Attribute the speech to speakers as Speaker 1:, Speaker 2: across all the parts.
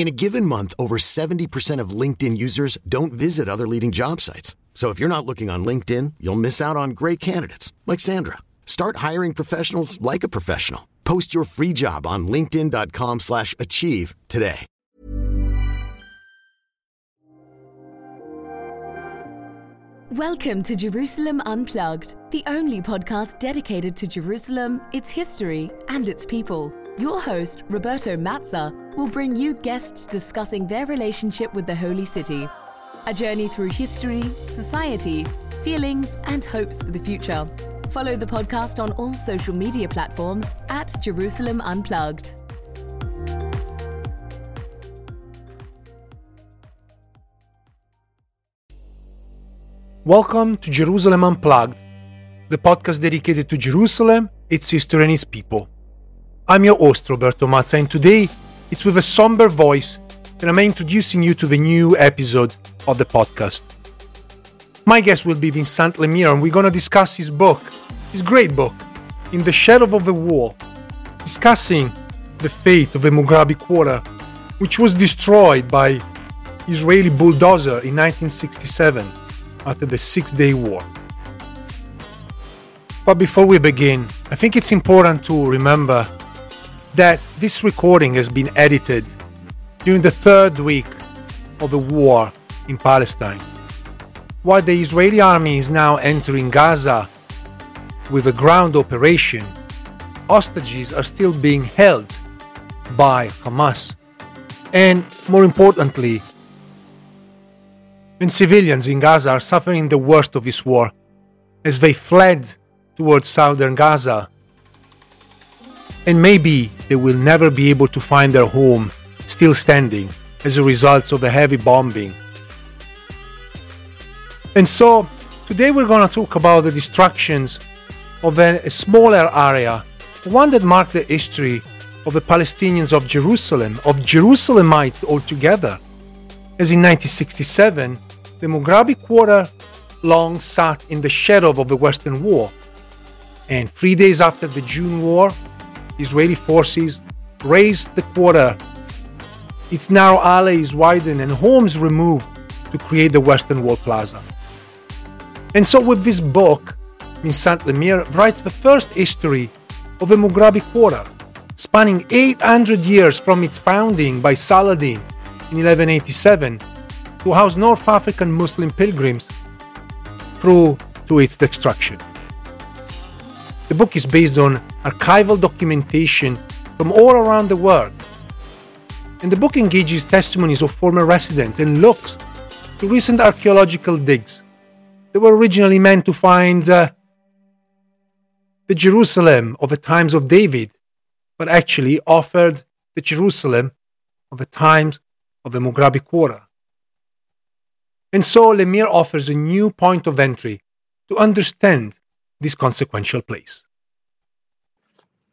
Speaker 1: In a given month, over 70% of LinkedIn users don't visit other leading job sites. So if you're not looking on LinkedIn, you'll miss out on great candidates like Sandra. Start hiring professionals like a professional. Post your free job on linkedin.com/achieve today.
Speaker 2: Welcome to Jerusalem Unplugged, the only podcast dedicated to Jerusalem, its history, and its people. Your host, Roberto Mazza, will bring you guests discussing their relationship with the Holy City. A journey through history, society, feelings, and hopes for the future. Follow the podcast on all social media platforms at Jerusalem Unplugged.
Speaker 3: Welcome to Jerusalem Unplugged, the podcast dedicated to Jerusalem, its history, and its people. I'm your host, Roberto Mazza, and today it's with a somber voice that I'm introducing you to the new episode of the podcast. My guest will be Vincent Lemire, and we're going to discuss his book, his great book, In the Shadow of the War, discussing the fate of the Mughrabi Quarter, which was destroyed by Israeli bulldozer in 1967 after the Six Day War. But before we begin, I think it's important to remember that this recording has been edited during the third week of the war in Palestine. While the Israeli army is now entering Gaza with a ground operation, hostages are still being held by Hamas. And more importantly, and civilians in Gaza are suffering the worst of this war as they fled towards southern Gaza. And maybe they will never be able to find their home still standing as a result of the heavy bombing. And so, today we're going to talk about the destructions of a, a smaller area, one that marked the history of the Palestinians of Jerusalem, of Jerusalemites altogether. As in 1967, the Mughrabi Quarter long sat in the shadow of the Western Wall. And three days after the June War, Israeli forces razed the quarter. Its narrow alleys widened and homes removed to create the Western Wall Plaza. And so, with this book, Vincent Lemire writes the first history of the Mughrabi Quarter, spanning 800 years from its founding by Saladin in 1187 to house North African Muslim pilgrims through to its destruction. The book is based on archival documentation from all around the world. And the book engages testimonies of former residents and looks to recent archaeological digs that were originally meant to find uh, the Jerusalem of the times of David, but actually offered the Jerusalem of the times of the Mughrabi Quarter. And so Lemire offers a new point of entry to understand this consequential place.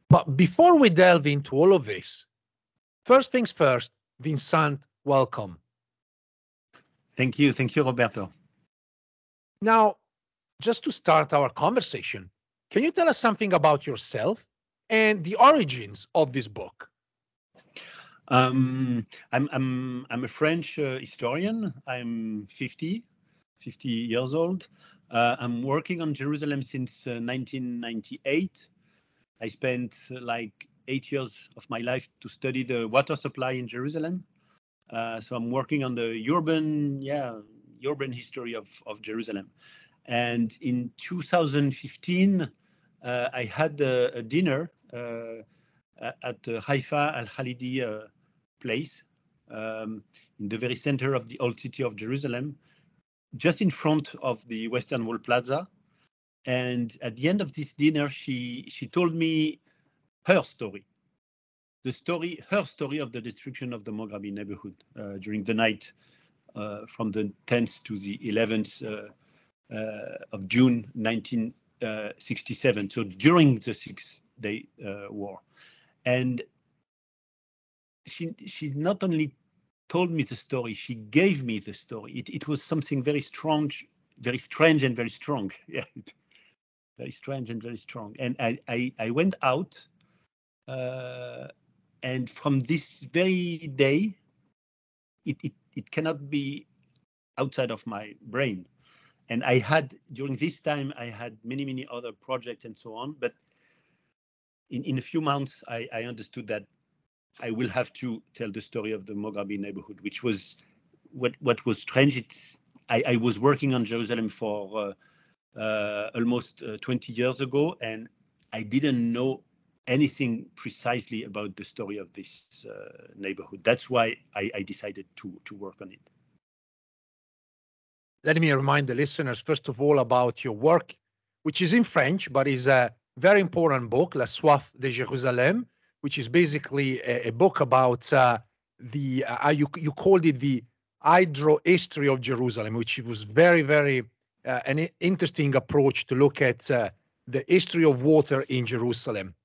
Speaker 3: But before we delve into all of this, first things first, Vincent, welcome.
Speaker 4: Thank you. Thank you, Roberto.
Speaker 3: Now, just to start our conversation, can you tell us something about yourself and the origins of this book?
Speaker 4: Um, I'm, I'm, I'm a French uh, historian. I'm 50, 50 years old. Uh, I'm working on Jerusalem since uh, 1998. I spent uh, like eight years of my life to study the water supply in Jerusalem. Uh, so I'm working on the urban, yeah, urban history of, of Jerusalem. And in 2015, uh, I had a, a dinner at the Haifa Al Khalidi place um, in the very center of the old city of Jerusalem, just in front of the Western Wall Plaza. And at the end of this dinner, she she told me her story, the story, her story of the destruction of the Mograbi neighborhood uh, during the night uh, from the 10th to the 11th uh, uh, of June 1967. So during the Six Day uh, War, and she she not only told me the story, she gave me the story. It, it was something very strange, very strange and very strong. Yeah, very strange and very strong. And I, I, I went out, uh, and from this very day, it, it, it cannot be outside of my brain. And I had, during this time, I had many, many other projects and so on. But in, in a few months, I, I understood that I will have to tell the story of the Mograbi neighborhood, which was what what was strange. It's I, I was working on Jerusalem for uh, uh, almost uh, 20 years ago, and I didn't know anything precisely about the story of this uh, neighborhood. That's why I, I decided to to work on it.
Speaker 3: Let me remind the listeners first of all about your work, which is in French, but is a very important book, La Soif de Jérusalem which is basically a, a book about uh, the uh, you you called it the hydro history of Jerusalem, which was very very uh, an interesting approach to look at uh, the history of water in Jerusalem.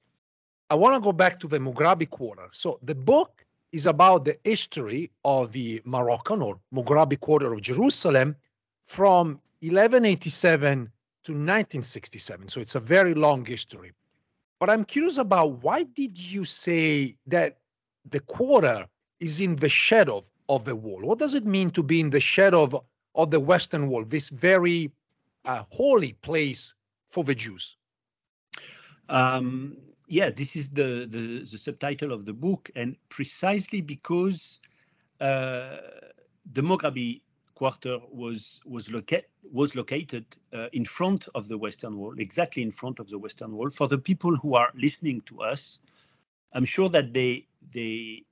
Speaker 3: I want to go back to the Mughrabi Quarter. So the book is about the history of the Moroccan or Mughrabi Quarter of Jerusalem from 1187 to 1967. So it's a very long history. But I'm curious about why did you say that the quarter is in the shadow of the wall? What does it mean to be in the shadow of, of the Western Wall, this very uh, holy place for the Jews?
Speaker 4: Um, yeah, this is the, the, the subtitle of the book, and precisely because uh, the Mograbi quarter was was, loca- was located uh, in front of the Western Wall, exactly in front of the Western Wall. For the people who are listening to us, I'm sure that they they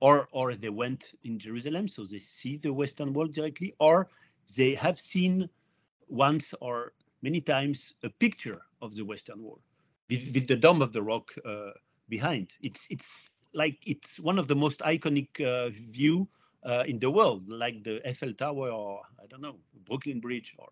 Speaker 4: or or they went in Jerusalem, so they see the Western Wall directly, or they have seen once or many times a picture of the Western Wall with, with the Dome of the Rock uh, behind. It's it's like it's one of the most iconic uh, view uh, in the world, like the Eiffel Tower or I don't know Brooklyn Bridge, or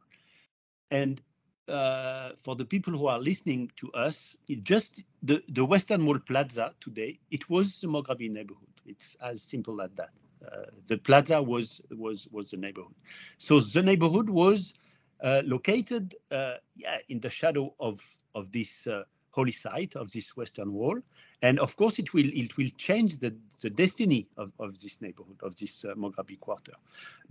Speaker 4: and uh, for the people who are listening to us, it just the the Western Wall Plaza today. It was the Mograbi neighborhood. It's as simple as that. Uh, the plaza was was was the neighborhood. So the neighborhood was uh, located, uh, yeah, in the shadow of of this uh, holy site of this western wall and of course it will it will change the, the destiny of, of this neighborhood of this uh, Mograbi quarter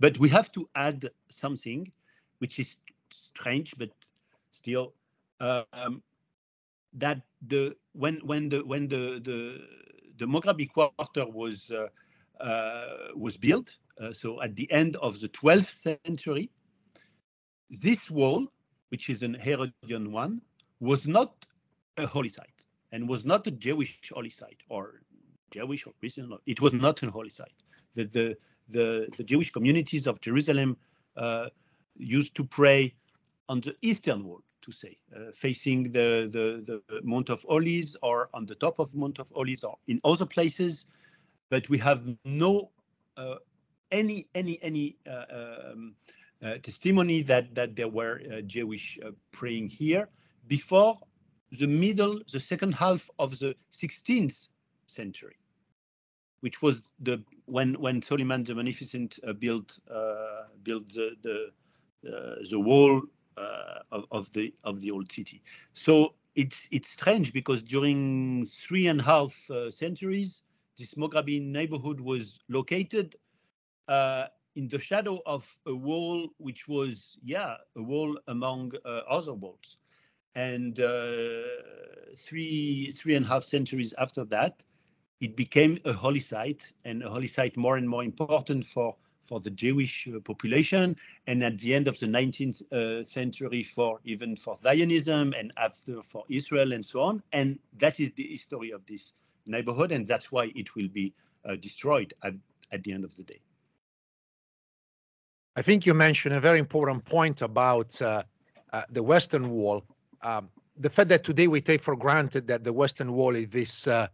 Speaker 4: but we have to add something which is strange but still um, that the when when the when the the the Mograbi quarter was uh, uh, was built uh, so at the end of the 12th century this wall which is an Herodian one was not a holy site and was not a Jewish holy site or Jewish or Christian. It was not a holy site. The the the, the Jewish communities of Jerusalem uh, used to pray on the eastern wall, to say, uh, facing the, the the Mount of Olives or on the top of Mount of Olives or in other places. But we have no uh, any any any uh, um, testimony that that there were Jewish praying here before the middle, the second half of the 16th century, which was the when when Soliman the Magnificent uh, built uh, built the the, uh, the wall of, of the of the old city. So it's it's strange because during three and a half uh, centuries, this Mograbi neighborhood was located uh, in the shadow of a wall, which was yeah a wall among other walls and uh, three three and a half centuries after that, it became a holy site and a holy site more and more important for for the Jewish uh, population, and at the end of the 19th uh, century, for even for Zionism, and after for Israel, and so on. And that is the history of this neighborhood, and that's why it will be uh, destroyed. At, at the end of the day.
Speaker 3: I think you mentioned a very important point about uh, uh, the Western Wall. Um, the fact that today we take for granted that the Western Wall is this uh,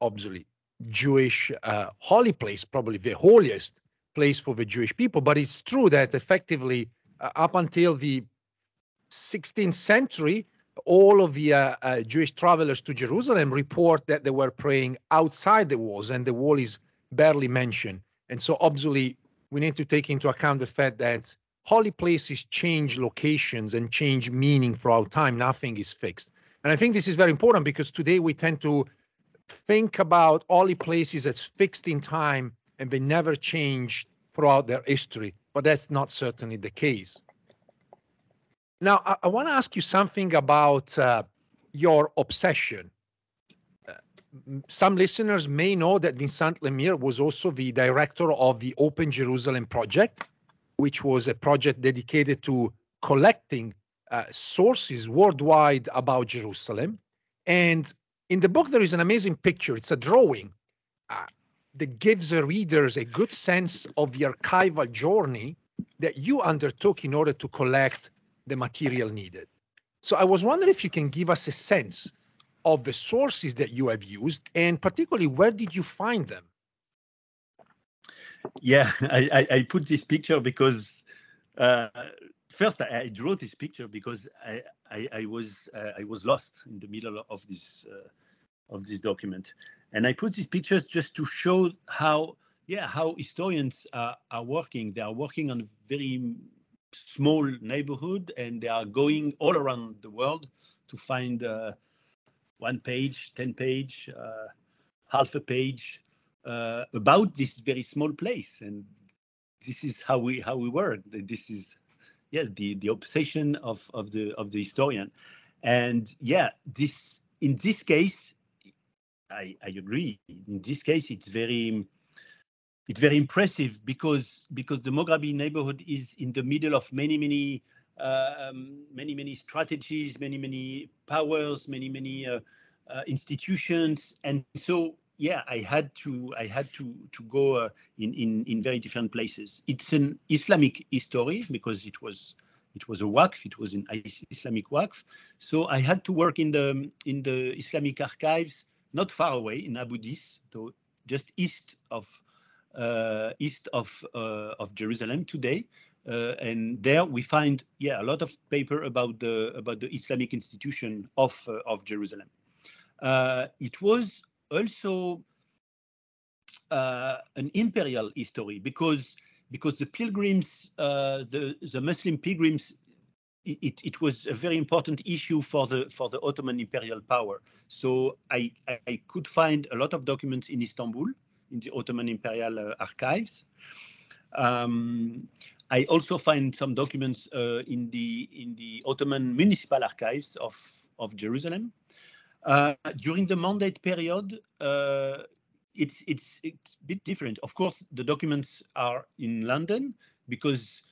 Speaker 3: obviously Jewish holy place, probably the holiest place for the Jewish people. But it's true that effectively, uh, up until the 16th century, all of the uh, uh, Jewish travelers to Jerusalem report that they were praying outside the walls, and the wall is barely mentioned. And so, obviously, we need to take into account the fact that holy places change locations and change meaning throughout time. Nothing is fixed. And I think this is very important because today we tend to think about holy places as fixed in time and they never change throughout their history, but that's not certainly the case. Now, I, I want to ask you something about uh, your obsession. Uh, some listeners may know that Vincent Lemire was also the director of the Open Jerusalem Project, which was a project dedicated to collecting uh, sources worldwide about Jerusalem. And in the book, there is an amazing picture. It's a drawing uh, that gives the readers a good sense of the archival journey that you undertook in order to collect the material needed. So I was wondering if you can give us a sense of the sources that you have used and particularly where did you find them?
Speaker 4: Yeah, I, I, I put this picture because uh, first I, I, drew this picture because I, I, I was uh, I was lost in the middle of this uh, of this document, and I put these pictures just to show how yeah how historians are, are working. They are working on a very small neighborhood and they are going all around the world to find uh, one page, 10 page, uh, half a page uh, about this very small place. And this is how we how we work. This is yeah the the obsession of of the of the historian. And yeah, this in this case, I, I agree. In this case, it's very it's very impressive because because the Mograbi neighborhood is in the middle of many many um, many many strategies, many many powers, many many uh, uh, institutions, and so yeah, I had to I had to to go uh, in in in very different places. It's an Islamic history because it was it was a waqf, it was an Islamic waqf, so I had to work in the in the Islamic archives, not far away in Abu Dis, so just east of uh, east of uh, of Jerusalem today. Uh, and there we find, yeah, a lot of paper about the about the Islamic institution of of Jerusalem. it was also an imperial history because because the pilgrims, the the Muslim pilgrims it, it, was a very important issue for the for the Ottoman imperial power. So I, I could find a lot of documents in Istanbul in the Ottoman Imperial uh, archives. Um, I also find some documents uh, in the in the Ottoman municipal archives of of Jerusalem. Uh, during the mandate period, uh, it's it's it's a bit different. Of course, the documents are in London because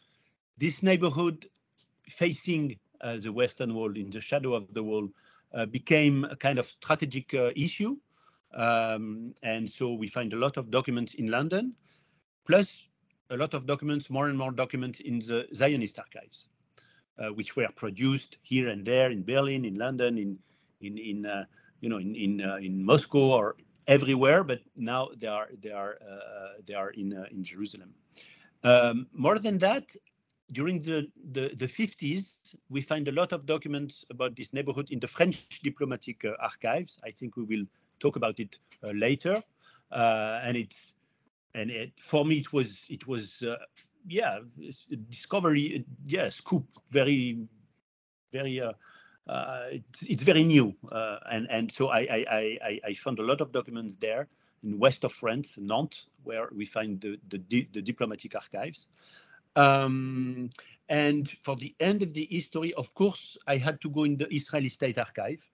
Speaker 4: this neighborhood facing uh, the Western Wall, in the shadow of the wall, uh, became a kind of strategic issue um, and so we find a lot of documents in London, plus a lot of documents, more and more documents in the Zionist archives, uh, which were produced here and there in Berlin, in London, in in in uh, you know in in uh, in Moscow or everywhere. But now they are they are uh, they are in uh, in Jerusalem. Um, more than that, during the, the, the 50s, we find a lot of documents about this neighborhood in the French diplomatic uh, archives. I think we will talk about it uh, later. Uh, and it's and it, for me it was it was uh, yeah discovery yeah scoop very very uh, it's, it's very new uh, and and so I, I I I found a lot of documents there in west of France Nantes where we find the the, the diplomatic archives um, and for the end of the history of course I had to go in the Israeli State Archive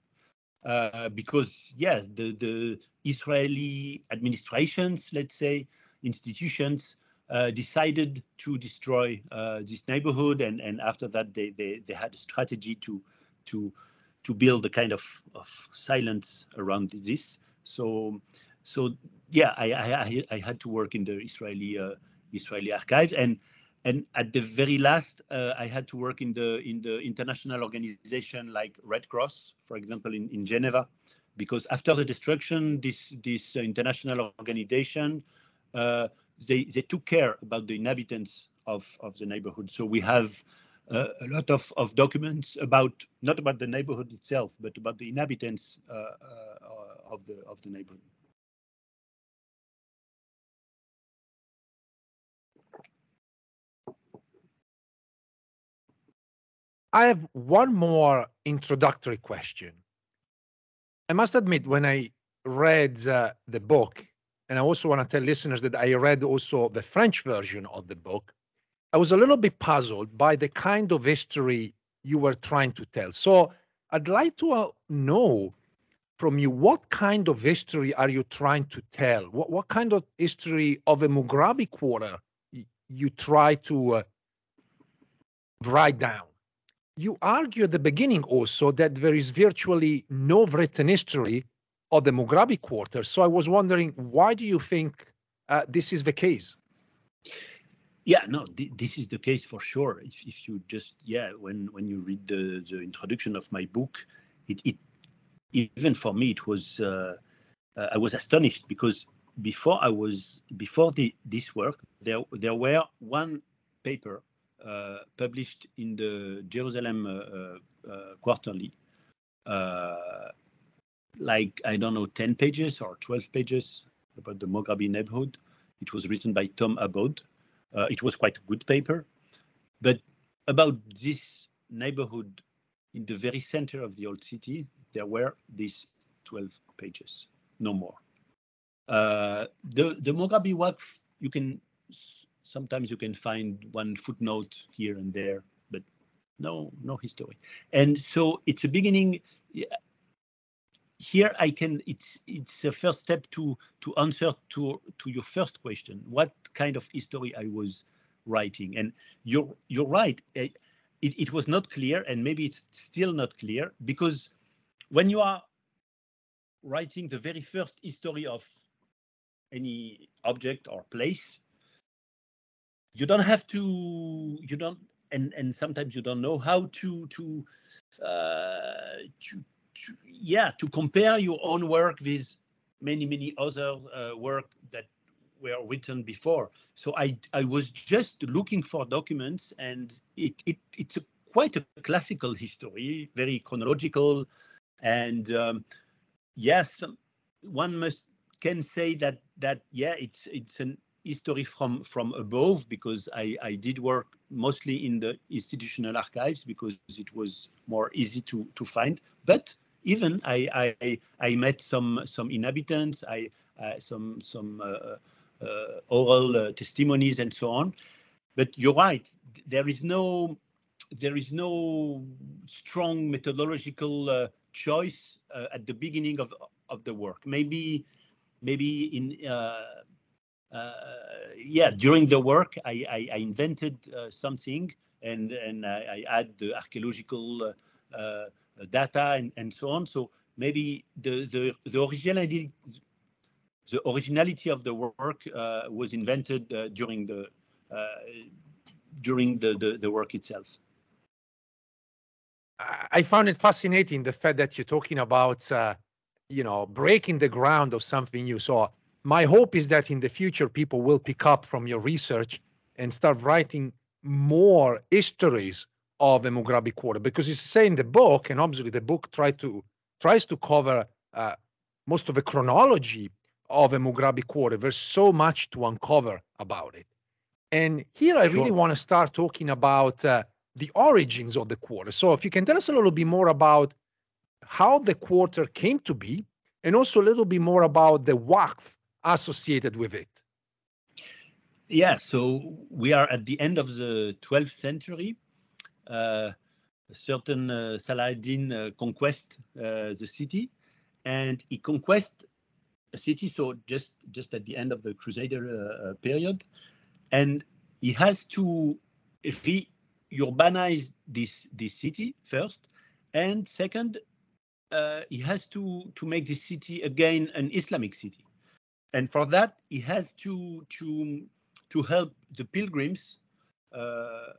Speaker 4: uh, because yes, the the Israeli administrations, let's say, institutions uh, decided to destroy uh, this neighborhood, and and after that they they they had a strategy to to to build a kind of of silence around this. So so yeah, I, I, I had to work in the Israeli uh, Israeli archives, and and at the very last, uh, I had to work in the in the international organization like Red Cross, for example, in in Geneva, because after the destruction, this this international organization uh, they they took care about the inhabitants of of the neighborhood. So we have uh, a lot of, of documents about not about the neighborhood itself, but about the inhabitants uh, uh, of the of the neighborhood.
Speaker 3: I have one more introductory question. I must admit, when I read uh, the book, and I also want to tell listeners that I read also the French version of the book, I was a little bit puzzled by the kind of history you were trying to tell. So I'd like to uh, know from you what kind of history are you trying to tell? What, what kind of history of a Mughrabi quarter you try to uh, write down? You argue at the beginning also that there is virtually no written history of the Mughrabi quarter. So I was wondering, why do you think uh, this is the case?
Speaker 4: Yeah, no, th- this is the case for sure. If, if you just yeah, when when you read the the introduction of my book, it it even for me it was uh, uh, I was astonished because before I was before the this work there there were one paper published in the Jerusalem uh, uh, uh, Quarterly, like I don't know ten pages or twelve pages about the Mughrabi neighborhood. It was written by Tom uh, it was quite a good paper. But about this neighborhood in the very center of the old city, there were these 12 pages, no more. Uh, the the Mughrabi Waqf, you can sometimes you can find one footnote here and there, but no no history. And so it's a beginning. Here I can it's it's a first step to to answer to to your first question. What kind of history I was writing. And you're you're right. Eh, it, it was not clear, and maybe it's still not clear because when you are writing the very first history of any object or place, you don't have to. You don't. And, and sometimes you don't know how to to, uh, to, to yeah to compare your own work with many many other uh, work that were written before. So I I was just looking for documents, and it, it it's a, quite a classical history, very chronological, and um, yes, one must can say that that yeah, it's it's an history from from above because I I did work mostly in the institutional archives because it was more easy to to find, but even I I I met some some inhabitants, I uh, some some uh, uh, oral uh, testimonies and so on. But you're right. There is no there is no strong methodological uh, choice at the beginning of of the work. Maybe maybe in uh, yeah during the work i i, I invented uh, something and and i, I add the archaeological uh, data and, and so on so maybe the the the originality the originality of the work uh, was invented uh, during the uh, during the, the, the work itself.
Speaker 3: I found it fascinating the fact that you're talking about, uh, you know, breaking the ground of something new. So my hope is that in the future people will pick up from your research and start writing more histories of the Mughrabi quarter because it's say in the book, and obviously the book try to tries to cover uh, most of the chronology of a Mughrabi quarter. There's so much to uncover about it. And here I sure. really want to start talking about uh, the origins of the quarter. So if you can tell us a little bit more about how the quarter came to be, and also a little bit more about the waqf associated with it.
Speaker 4: Yeah, so we are at the end of the 12th century. Uh, certain uh, Saladin uh, conquest uh, the city, and he conquest a city, so just just at the end of the Crusader uh, uh, period, and he has to re-urbanize this this city first, and second, uh, he has to to make this city again an Islamic city. And for that he has to to to help the pilgrims uh,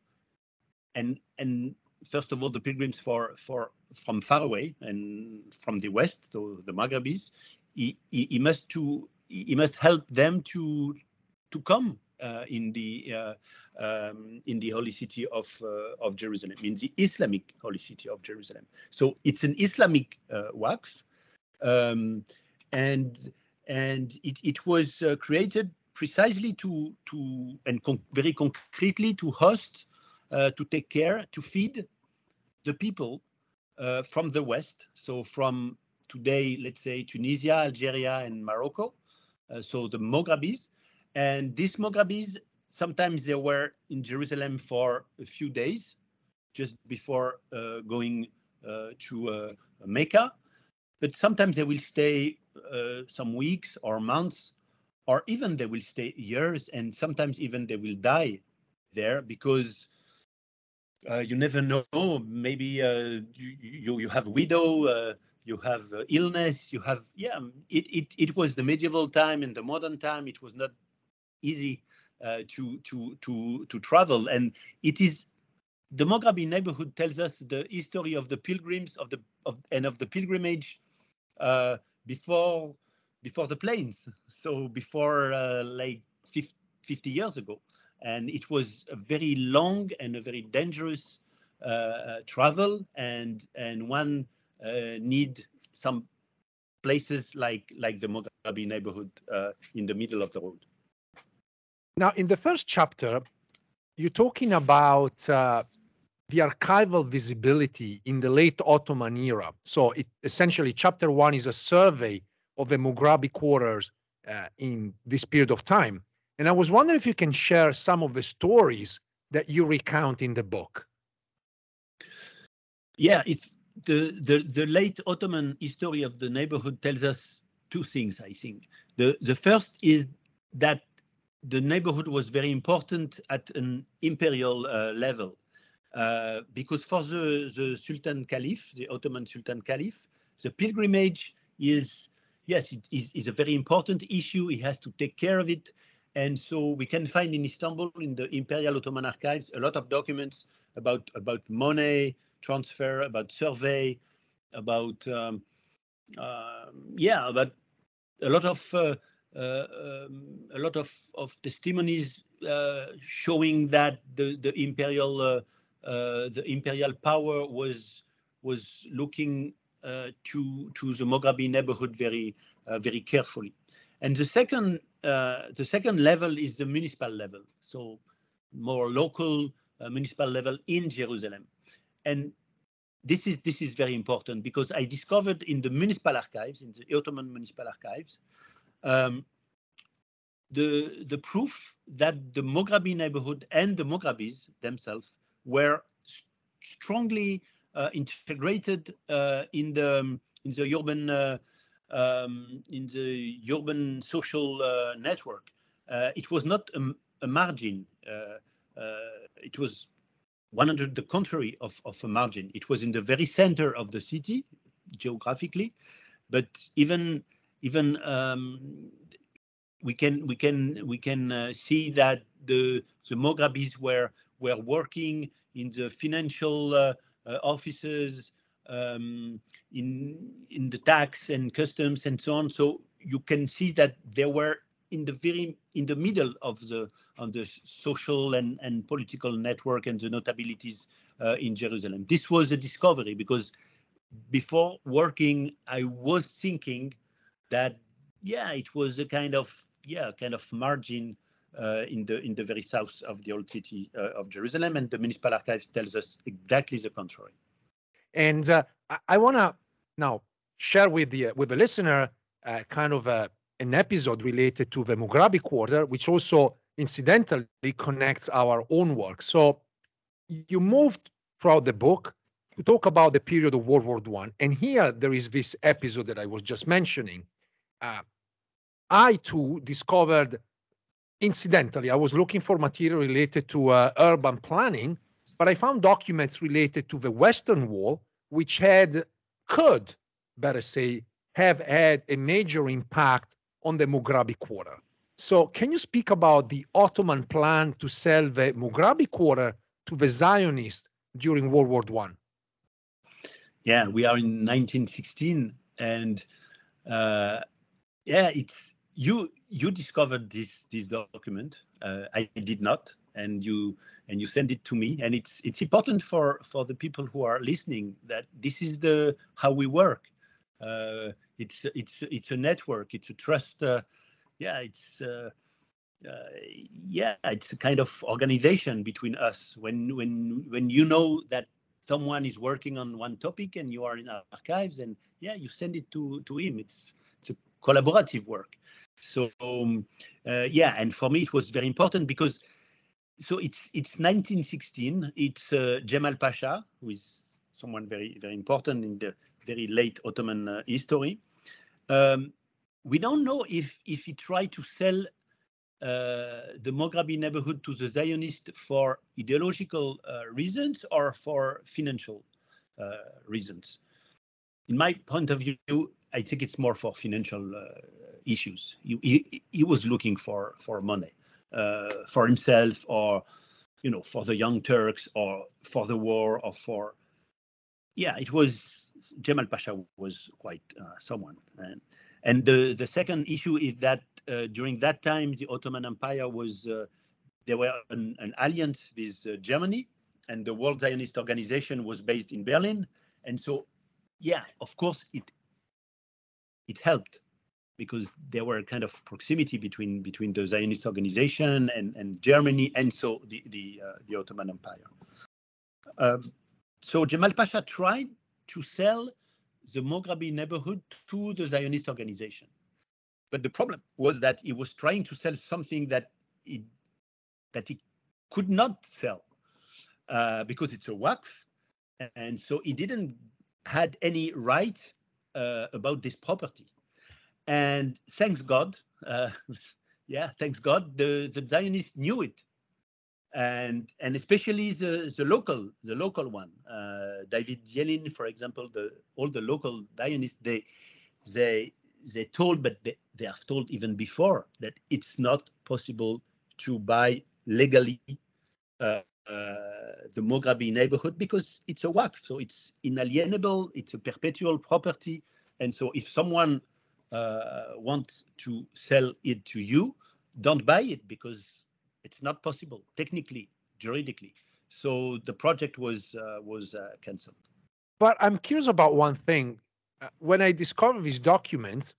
Speaker 4: and and first of all the pilgrims for for from far away and from the west so the Maghrebis he, he, he must to he must help them to to come uh, in the uh, um, in the holy city of uh, of Jerusalem, in the Islamic holy city of Jerusalem. So it's an Islamic uh, um, and and it, it was uh, created precisely to to and con very concretely to host, uh, to take care, to feed the people uh, from the west. So from today, let's say Tunisia, Algeria, and Morocco. Uh, so the Moghrebis, and these Moghrebis sometimes they were in Jerusalem for a few days, just before uh, going uh, to Mecca. But sometimes they will stay some weeks or months or even they will stay years and sometimes even they will die there because uh, you never know. Maybe uh, you, you have widow uh, you have uh, illness you have yeah it, it it was the medieval time and the modern time. It was not easy uh, to to to to travel. And it is the Moghrabi neighborhood tells us the history of the pilgrims of the of and of the pilgrimage uh, before before the planes, so before uh, like 50 years ago. And it was a very long and a very dangerous uh, travel, and and one uh, need some places like like the Moghrabi neighborhood uh, in the middle of the road.
Speaker 3: Now, in the first chapter, you're talking about uh, the archival visibility in the late Ottoman era. So, it, essentially, chapter one is a survey of the Moghrabi quarters uh, in this period of time. And I was wondering if you can share some of the stories that you recount in the book.
Speaker 4: Yeah, it's the, the, the late Ottoman history of the neighborhood tells us two things, I think. The, the first is that the neighborhood was very important at an imperial uh, level. Uh, because for the, the Sultan Caliph, the Ottoman Sultan Caliph, the pilgrimage is yes, it is, is a very important issue. He has to take care of it. And so we can find in Istanbul, in the Imperial Ottoman Archives, a lot of documents about, about money transfer, about survey, about, um, uh, yeah, about a lot of uh, uh, um, a lot of, of testimonies uh, showing that the the imperial uh, the imperial power was was looking uh, to to the Moghrabi neighborhood very uh, very carefully. And the second uh, the second level is the municipal level, so more local municipal level in Jerusalem. And this is this is very important because I discovered in the municipal archives, in the Ottoman municipal archives, um, the the proof that the Moghrabi neighborhood and the Moghrabis themselves were strongly uh, integrated uh, in the in the urban uh, um, in the urban social network. it was not a, a margin. it was 100 the contrary of, of a margin. It was in the very center of the city geographically, but even even um, we can we can we can uh, see that the the Moghrabis were were working in the financial uh, uh, officers um, in in the tax and customs and so on. So you can see that they were in the very in the middle of the of the social and, and political network and the notabilities uh, in Jerusalem. This was a discovery because before working, I was thinking that yeah, it was a kind of yeah kind of margin in the in the very south of the old city uh, of Jerusalem, and the municipal archives tells us exactly the contrary.
Speaker 3: And uh, I, want to now share with the with the listener uh, kind of a, an episode related to the Moghrabi quarter, which also incidentally connects our own work. So you moved throughout the book to talk about the period of World War One, and here there is this episode that I was just mentioning. Uh, I too discovered Incidentally, I was looking for material related to uh, urban planning, but I found documents related to the Western Wall, which had, could, better say, have had a major impact on the Mughrabi quarter. So, can you speak about the Ottoman plan to sell the Mughrabi quarter to the Zionists during World War One?
Speaker 4: Yeah, we are in 1916, and uh, yeah, it's you. You discovered this this document. Uh, I did not, and you and you send it to me. And it's it's important for for the people who are listening that this is the how we work. Uh, it's it's it's a network. It's a trust. Uh, yeah, it's. Uh, uh, yeah, it's a kind of organization between us. When when when you know that someone is working on one topic and you are in archives, and yeah, you send it to to him. It's it's a collaborative work. So um, uh, yeah, and for me it was very important because so it's it's 1916. It's uh, Jemal Pasha, who is someone very very important in the very late Ottoman uh, history. Um, we don't know if if he tried to sell uh, the Moghrabi neighborhood to the Zionists for ideological uh, reasons or for financial uh, reasons. In my point of view, I think it's more for financial uh, issues. He, he, he, was looking for for money uh, for himself, or you know, for the Young Turks, or for the war, or for yeah, it was Jemal Pasha was quite someone and and the, the second issue is that uh, during that time, the Ottoman Empire was, uh, there were an, an alliance with uh, Germany, and the World Zionist Organization was based in Berlin. And so, yeah, of course, it it helped because there were kind of proximity between between the Zionist organization and, and Germany, and so the the, uh, the Ottoman Empire. Um, so Jamal Pasha tried to sell the Moghrabi neighborhood to the Zionist organization. But the problem was that he was trying to sell something that he, that he could not sell uh, because it's a waqf. And so he didn't had any right uh, about this property. And thanks God, uh, yeah, thanks God, the, the Zionists knew it and and especially the the local the local one uh, david yellin for example the all the local zionists they they they told but they, they have told even before that it's not possible to buy legally uh, the Moghrabi neighborhood because it's a waqf so it's inalienable it's a perpetual property and so if someone uh, wants to sell it to you don't buy it because it's not possible technically, juridically. So the project was uh, was uh, cancelled.
Speaker 3: But I'm curious about one thing. Uh, when I discovered these documents,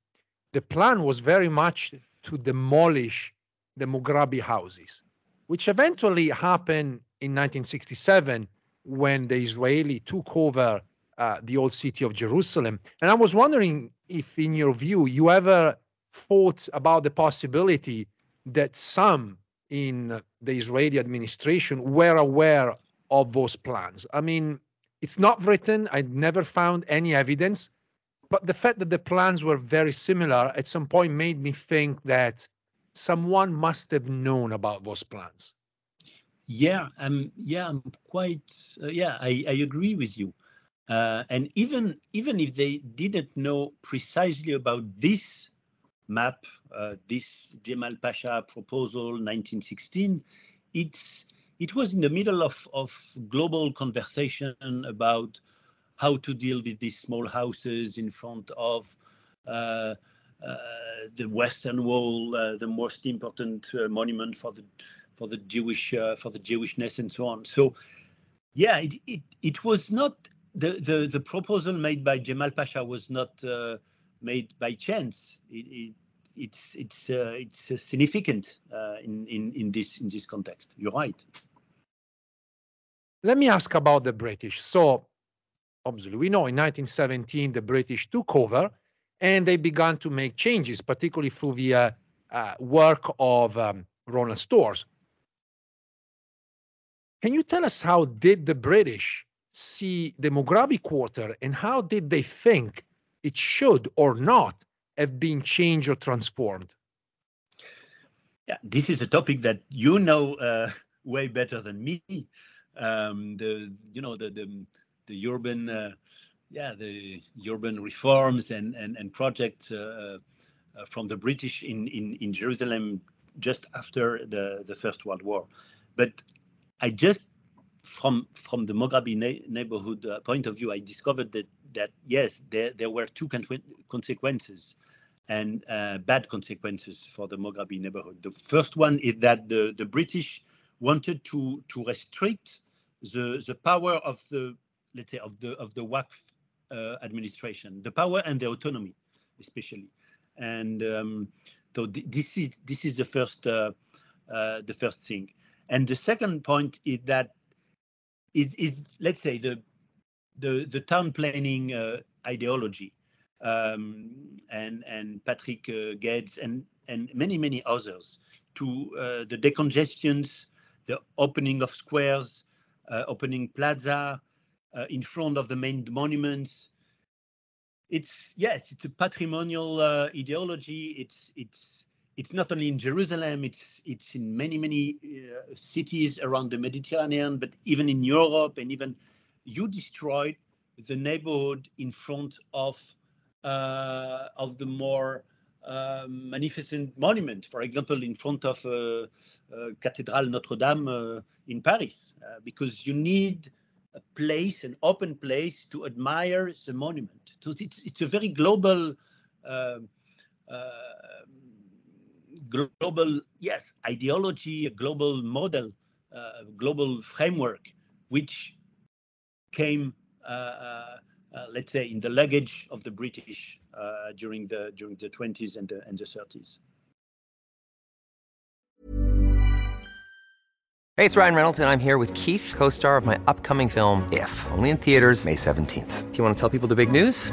Speaker 3: the plan was very much to demolish the Mughrabi houses, which eventually happened in 1967 when the Israeli took over uh, the old city of Jerusalem. And I was wondering if, in your view, you ever thought about the possibility that some in the Israeli administration were aware of those plans. I mean, it's not written, I never found any evidence, but the fact that the plans were very similar at some point made me think that someone must have known about those plans.
Speaker 4: Yeah, I'm yeah, I'm quite, uh, yeah, I, I agree with you. Uh, and even even if they didn't know precisely about this map, uh, this Jemal Pasha proposal, 1916, it's it was in the middle of, of global conversation about how to deal with these small houses in front of uh, uh, the Western Wall, uh, the most important uh, monument for the for the Jewish uh, for the Jewishness and so on. So, yeah, it it, it was not the, the the proposal made by Jemal Pasha was not made by chance. It, it, it's it's uh, it's uh, significant uh, in in in this in this context. You're right.
Speaker 3: Let me ask about the British. So, obviously, we know in 1917 the British took over, and they began to make changes, particularly through the uh, uh, work of um, Ronald Storrs. Can you tell us how did the British see the Mughrabi quarter, and how did they think it should or not have been changed or transformed?
Speaker 4: Yeah, this is a topic that you know uh, way better than me. Um, the you know the the, the urban uh, yeah the urban reforms and and and projects uh, uh, from the British in, in, in Jerusalem just after the, the First World War. But I just, from from the Mughrabi na- neighborhood uh, point of view, I discovered that that yes, there, there were two con- consequences and uh, bad consequences for the Mughrabi neighborhood. The first one is that the, the British wanted to to restrict the the power of the let's say of the of the Waqf uh, administration, the power and the autonomy, especially. And um, so th- this is this is the first uh, uh, the first thing. And the second point is that is is let's say the the the town planning uh, ideology um, and and Patrick uh, and and many many others to uh, the decongestions, the opening of squares, uh, opening plaza uh, in front of the main monuments. It's yes, it's a patrimonial uh, ideology. It's it's it's not only in Jerusalem. It's it's in many many uh, cities around the Mediterranean, but even in Europe and even you destroyed the neighborhood in front of uh, of the more uh, magnificent monument, for example, in front of uh, uh Cathedral Notre Dame uh, in Paris, uh, because you need a place, an open place to admire the monument. So it's, it's a very global, global, yes, ideology, a global model, global framework, which came uh, let's say, in the luggage of the British uh, during the during the 20s and the, and the 30s.
Speaker 5: Hey, it's Ryan Reynolds, and I'm here with Keith, co-star of my upcoming film If, only in theaters May 17th. Do you want to tell people the big news?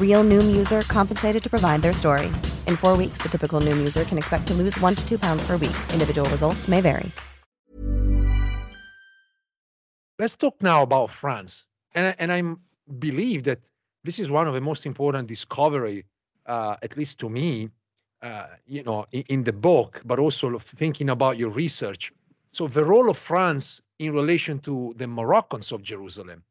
Speaker 6: Real Noom user compensated to provide their story. In four weeks, the typical Noom user can expect to lose one to two pounds per week. Individual results may vary.
Speaker 3: Let's talk now about France. And, and I believe that this is one of the most important discovery, uh, at least to me, uh, you know, in, in, the book, but also thinking about your research. So the role of France in relation to the Moroccans of Jerusalem.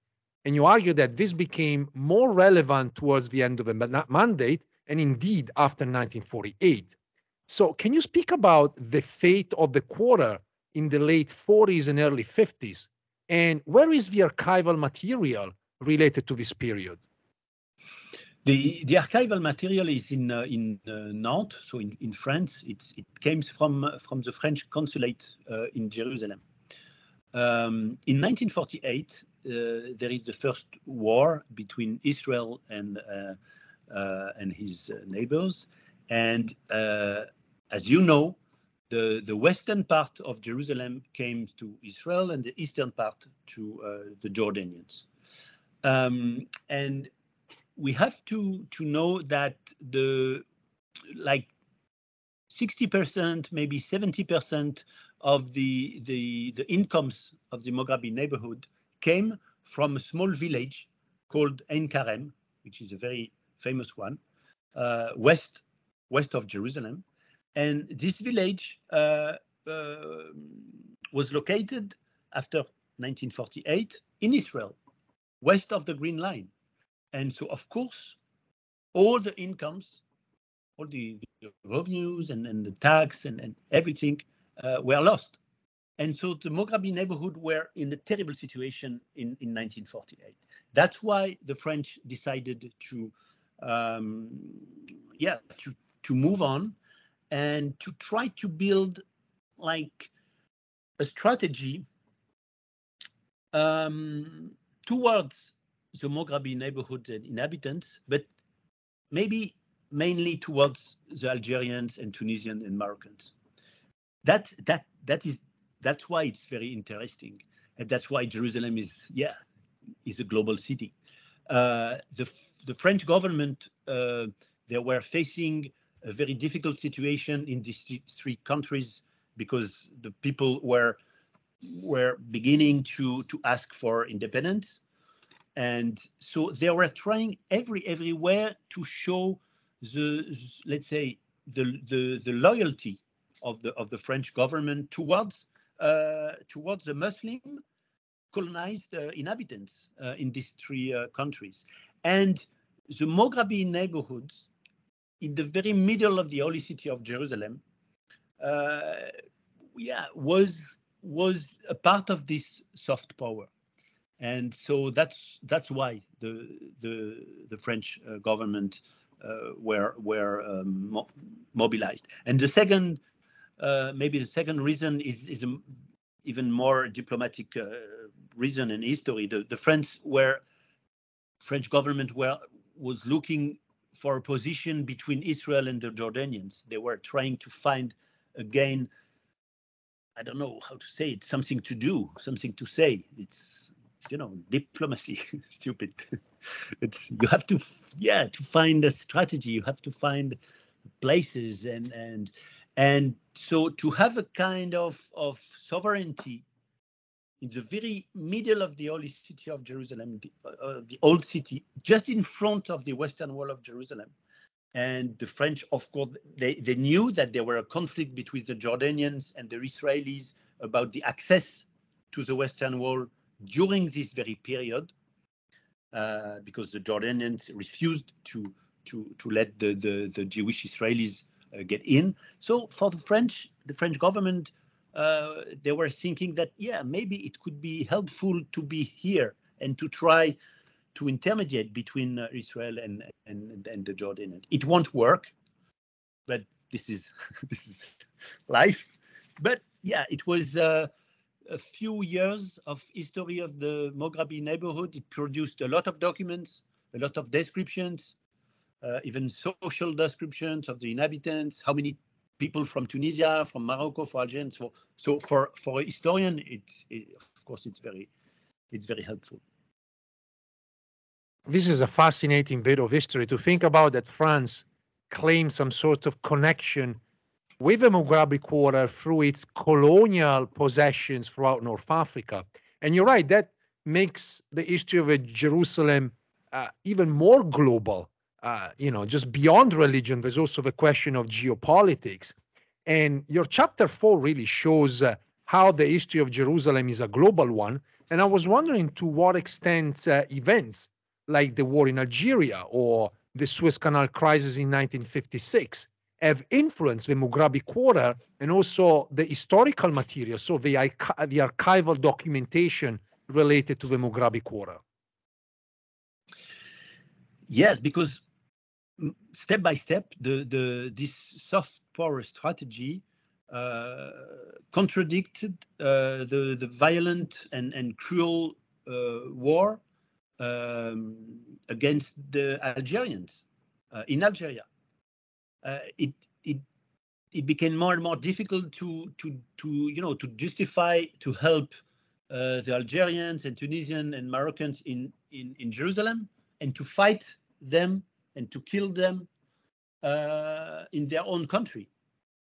Speaker 3: And you argue that this became more relevant towards the end of the mandate and indeed after 1948. So can you speak about the fate of the quarter in the late 40s and early 50s? And where is the archival material related to this period?
Speaker 4: The, the archival material is in uh, in uh, Nantes, so in, in France. It's, it came from uh, from the French consulate uh, in Jerusalem. Um, in 1948, uh, there is the first war between Israel and uh, and his neighbors, and as you know, the, the western part of Jerusalem came to Israel and the eastern part to uh, the Jordanians. Um, and we have to, to know that the like 60%, maybe 70% of the, the, the incomes of the Mughrabi neighborhood came from a small village called Ein Karem, which is a very famous one, uh, west, west of Jerusalem. And this village uh, uh, was located after 1948 in Israel, west of the Green Line. And so, of course, all the incomes all the, the revenues and, and the tax and, and everything uh, were lost. And so the Mughrabi neighborhood were in a terrible situation in, in 1948. That's why the French decided to, um, yeah, to, to move on and to try to build like a strategy um, towards the Mughrabi neighborhood and inhabitants, but maybe mainly towards the Algerians and Tunisians and Moroccans. That that that is that's why it's very interesting, and that's why Jerusalem is yeah is a global city. Uh, the the French government uh, they were facing a very difficult situation in these three countries because the people were were beginning to to ask for independence and so they were trying every everywhere to show the let's say the the, the loyalty of the of the French government towards towards the Muslim colonized uh, inhabitants uh, in these three uh, countries and the Mughrabi neighborhoods in the very middle of the holy city of Jerusalem uh, yeah was was a part of this soft power and so that's that's why the the the French uh, government uh, were were um, mo mobilized. And the second, uh, maybe the second reason is is even more diplomatic uh, reason in history. The the French were French government were was looking for a position between Israel and the Jordanians. They were trying to find again. I don't know how to say it. Something to do, something to say. It's you know diplomacy stupid it's you have to yeah to find a strategy you have to find places and and and so to have a kind of of sovereignty in the very middle of the holy city of Jerusalem, the, uh, the old city, just in front of the western wall of Jerusalem. And the French, of course, they, they knew that there were a conflict between the Jordanians and the Israelis about the access to the western wall during this very period, uh, because the Jordanians refused to to to let the the, the Jewish Israelis uh, get in. So for the French, the French government, uh, they were thinking that yeah, maybe it could be helpful to be here and to try to intermediate between uh, Israel and, and and the Jordan. It won't work, but this is this is life. But yeah, it was uh, a few years of history of the Mughrabi neighborhood. It produced a lot of documents, a lot of descriptions, uh, even social descriptions of the inhabitants, how many people from Tunisia, from Morocco, for Algerians. So, so for, for a historian, it's, it, of course, it's very, it's very helpful.
Speaker 3: This is a fascinating bit of history to think about that France claimed some sort of connection with the Mughrabi Quarter through its colonial possessions throughout North Africa. And you're right, that makes the history of Jerusalem uh, even more global. Uh, you know, just beyond religion, there's also the question of geopolitics. And your chapter four really shows uh, how the history of Jerusalem is a global one. And I was wondering to what extent uh, events like the war in Algeria or the Suez Canal crisis in 1956 have influenced the Mughrabi Quarter and also the historical material, so the, the archival documentation related to the Mughrabi Quarter.
Speaker 4: Yes, because step by step, the, the this soft power strategy uh, contradicted uh, the the violent and and cruel uh, war um, against the Algerians uh, in Algeria. Uh, it it it became more and more difficult to to to you know to justify to help uh, the Algerians and Tunisian and Moroccans in in in Jerusalem and to fight them and to kill them uh, in their own country,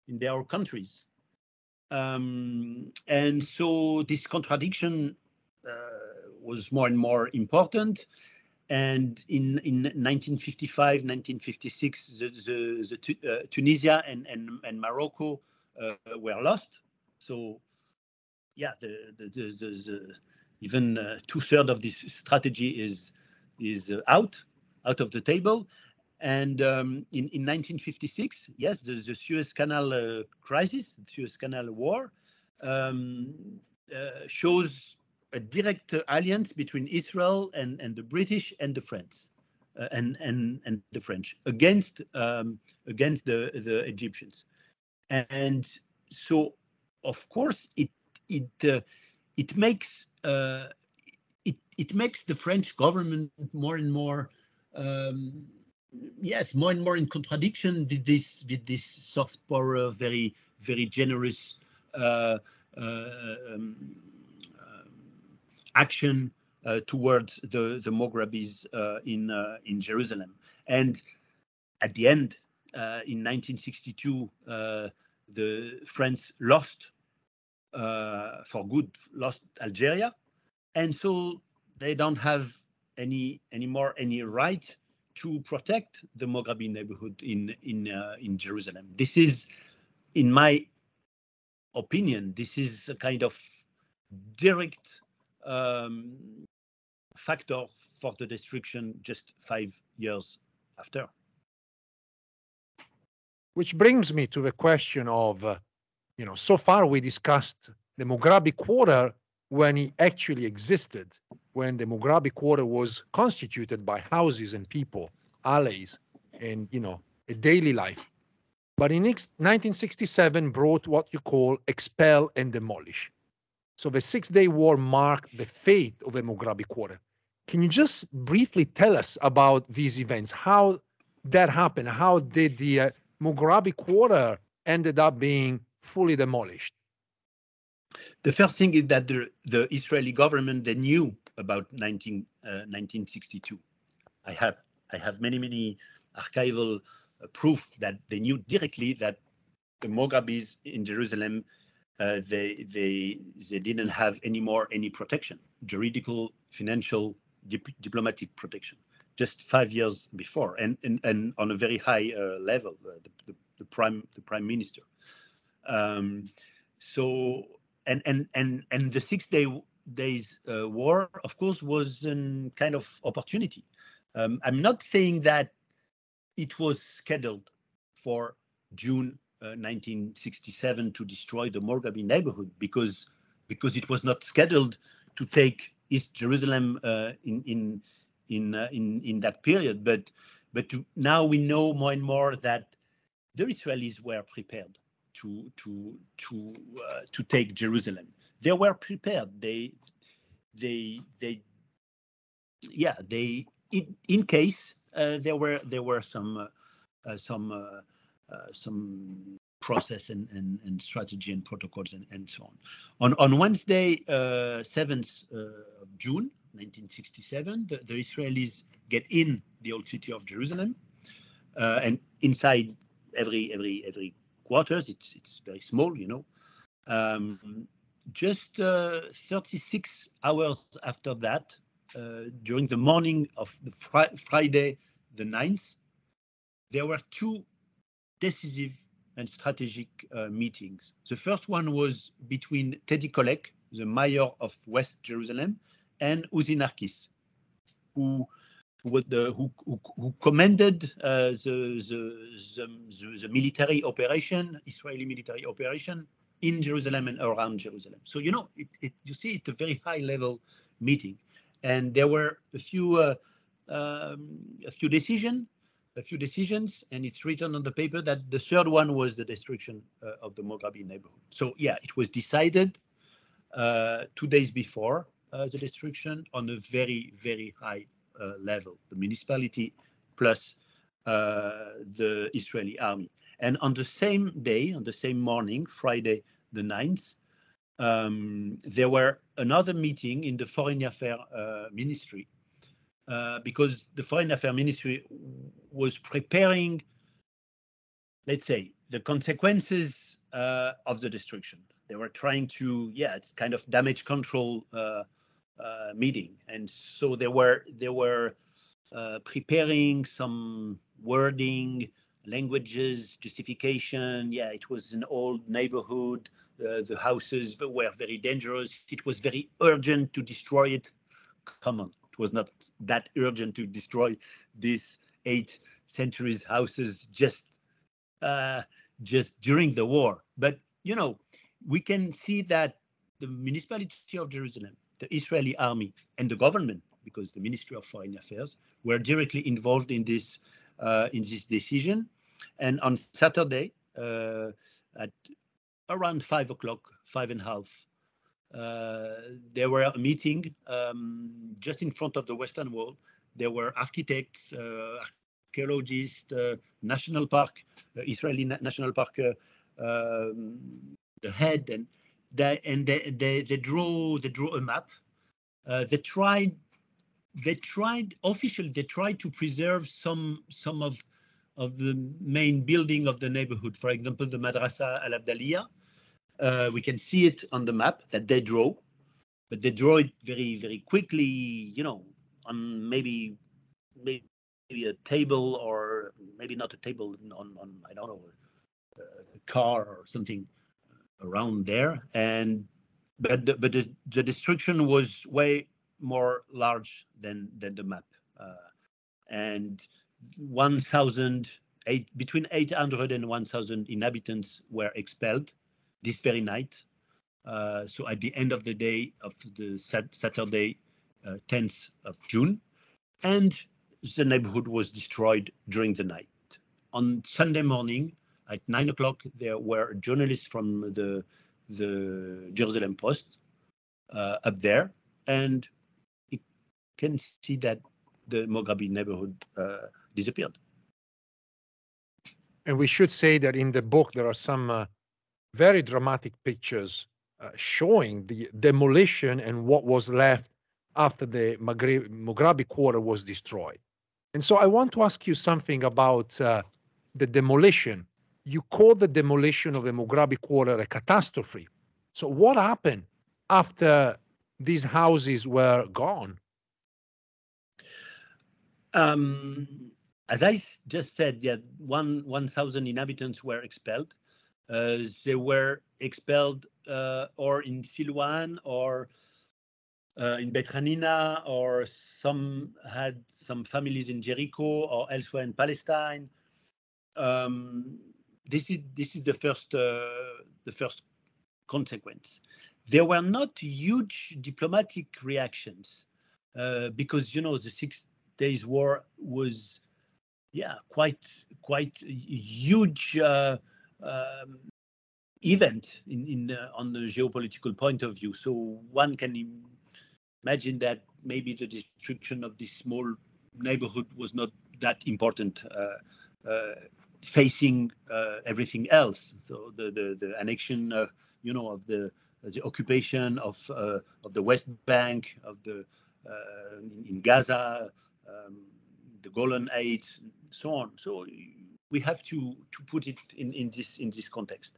Speaker 4: in their countries. Um, and so this contradiction uh, was more and more important. And in, in 1955, 1956, the, the, the uh, Tunisia and, and, and Morocco uh, were lost. So, yeah, the, the, the, the even uh, two thirds of this strategy is is out out of the table, And um, in, in 1956, yes, the, the Suez Canal uh, crisis, the Suez Canal War, um, uh, shows a direct alliance between Israel and, and the British and the French. Uh, and, and, and the French against um, against the, the Egyptians, and so of course it it uh, it makes uh, it it makes the French government more and more um, yes more and more in contradiction with this with this soft power very very generous uh, uh, um, um, action uh, towards the the Mughrabis uh, in uh, in Jerusalem. And at the end, uh, in 1962, the France lost for good, lost Algeria, and so they don't have any anymore any right to protect the Mughrabi neighborhood in in in Jerusalem. This is, in my opinion, this is a kind of direct um, factor for the destruction just five years after.
Speaker 3: Which brings me to the question of, uh, you know, so far we discussed the Mughrabi quarter when it actually existed, when the Mughrabi quarter was constituted by houses and people, alleys, and, you know, a daily life. But in 1967 brought what you call expel and demolish. So the Six Day War marked the fate of the Mughrabi quarter. Can you just briefly tell us about these events? How that happened? How did the uh, Mughrabi quarter ended up being fully demolished?
Speaker 4: The first thing is that the, the Israeli government they knew about 19, uh, 1962. I have I have many many archival uh, proof that they knew directly that the Mughrabis in Jerusalem uh, they they they didn't have any more any protection, juridical, financial, dip- diplomatic protection just five years before, and and, and on a very high uh, level, uh, the, the, the, prime the prime minister. Um, so and and and and the six day days uh, war, of course, was a kind of opportunity. Um, I'm not saying that it was scheduled for June 1967 uh, to destroy the Mughrabi neighborhood because because it was not scheduled to take East Jerusalem uh, in in in uh, in in that period. But but to, now we know more and more that the Israelis were prepared to to to uh, to take Jerusalem. They were prepared. They they they yeah they in, in case uh, there were there were some uh, some some process and, and, and strategy and protocols and, and so on. On, on Wednesday, uh, 7th uh, of June, 1967, the, the, Israelis get in the old city of Jerusalem, uh, and inside every every every quarters, it's it's very small, you know. Um, just uh, 36 hours after that, uh, during the morning of the fr- Friday, the 9th, there were two decisive and strategic uh, meetings. The first one was between Teddy Kollek, the mayor of West Jerusalem, and Uzi Narkis, who who, the, who, who, who commanded uh, the, the, the, the, military operation, Israeli military operation in Jerusalem and around Jerusalem. So, you know, it, it, you see, it's a very high level meeting. And there were a few, uh, um, a few decisions a few decisions, and it's written on the paper that the third one was the destruction uh, of the Mughrabi neighborhood. So yeah, it was decided uh, two days before uh, the destruction on a very very high level, the municipality plus uh, the Israeli army. And on the same day, on the same morning, Friday the 9th, um, there were another meeting in the Foreign Affairs uh, Ministry uh, because the Foreign Affairs Ministry was preparing, let's say, the consequences uh, of the destruction. They were trying to, yeah, it's kind of damage control uh, uh meeting, and so they were they were uh, preparing some wording, languages, justification. Yeah, it was an old neighborhood. the houses were very dangerous. It was very urgent to destroy it. Come on was not that urgent to destroy these eight centuries houses just uh, just during the war. But you know, we can see that the municipality of Jerusalem, the Israeli army, and the government, because the Ministry of Foreign Affairs were directly involved in this uh, in this decision. And on Saturday, uh, at around five o'clock, five and a half, uh, there were a meeting um, just in front of the Western Wall. There were architects, uh, archaeologists, uh, national park, uh, Israeli na national park, um, the head, and they and they, they they draw they draw a map. they tried they tried officially they tried to preserve some some of of the main building of the neighborhood. For example, the Madrasa Al Afdaliyah. Uh, we can see it on the map that they draw, but they draw it very very quickly. You know, on maybe maybe a table or maybe not a table on on I don't know a car or something around there. And but the, but the, the destruction was way more large than than the map, uh, and 1,000 eight, between 800 and 1,000 inhabitants were expelled this very night. Uh, so at the end of the day of the sat Saturday, uh, 10th of June, and the neighborhood was destroyed during the night. On Sunday morning at nine o'clock, there were journalists from the the Jerusalem Post uh, up there, and you can see that the Mughrabi neighborhood uh, disappeared.
Speaker 3: And we should say that in the book there are some uh, very dramatic pictures uh, showing the demolition and what was left after the Mughrabi quarter was destroyed. And so I want to ask you something about uh, the demolition. You call the demolition of the Mughrabi quarter a catastrophe. So what happened after these houses were gone?
Speaker 4: Um, as I just said, yeah, one one thousand inhabitants were expelled. Uh, they were expelled uh, or in Silwan or uh, in Beit Hanina, or some had some families in Jericho or elsewhere in Palestine. Um, this is this is the first uh, the first consequence. There were not huge diplomatic reactions uh, because you know the Six Days War was yeah quite quite huge uh, um, event in, in uh, on the geopolitical point of view. So one can imagine that maybe the destruction of this small neighborhood was not that important, uh, uh, facing uh, everything else. So the the, the annexion, you know, of the the occupation of of the West Bank, of the in, in Gaza, um, the Golan Heights, so on. So we have to to put it in in this in this context.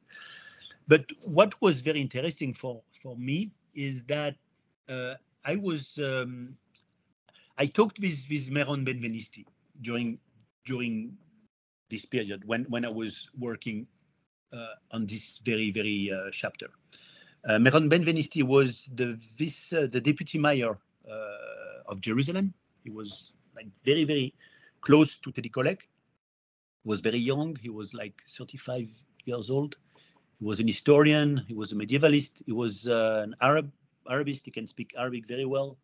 Speaker 4: But what was very interesting for for me is that uh, I was um, I talked with with Meron Benvenisti during during this period when when I was working uh, on this very very uh, chapter. Uh, Meron Benvenisti was the vice uh, the deputy mayor uh, of Jerusalem. He was like very very close to Teddy Kollek. He Was very young. He was like 35 years old. He was an historian. He was a medievalist. He was uh, an Arab Arabist. He can speak Arabic very well.